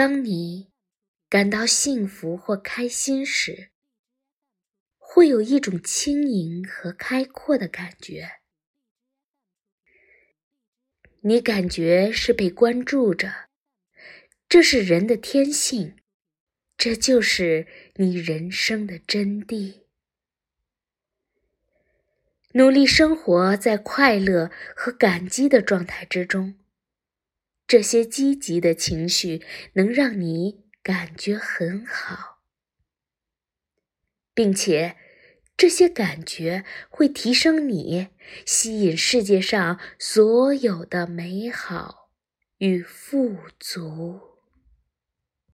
当你感到幸福或开心时，会有一种轻盈和开阔的感觉。你感觉是被关注着，这是人的天性，这就是你人生的真谛。努力生活在快乐和感激的状态之中，这些积极的情绪能让你感觉很好，并且。这些感觉会提升你，吸引世界上所有的美好与富足。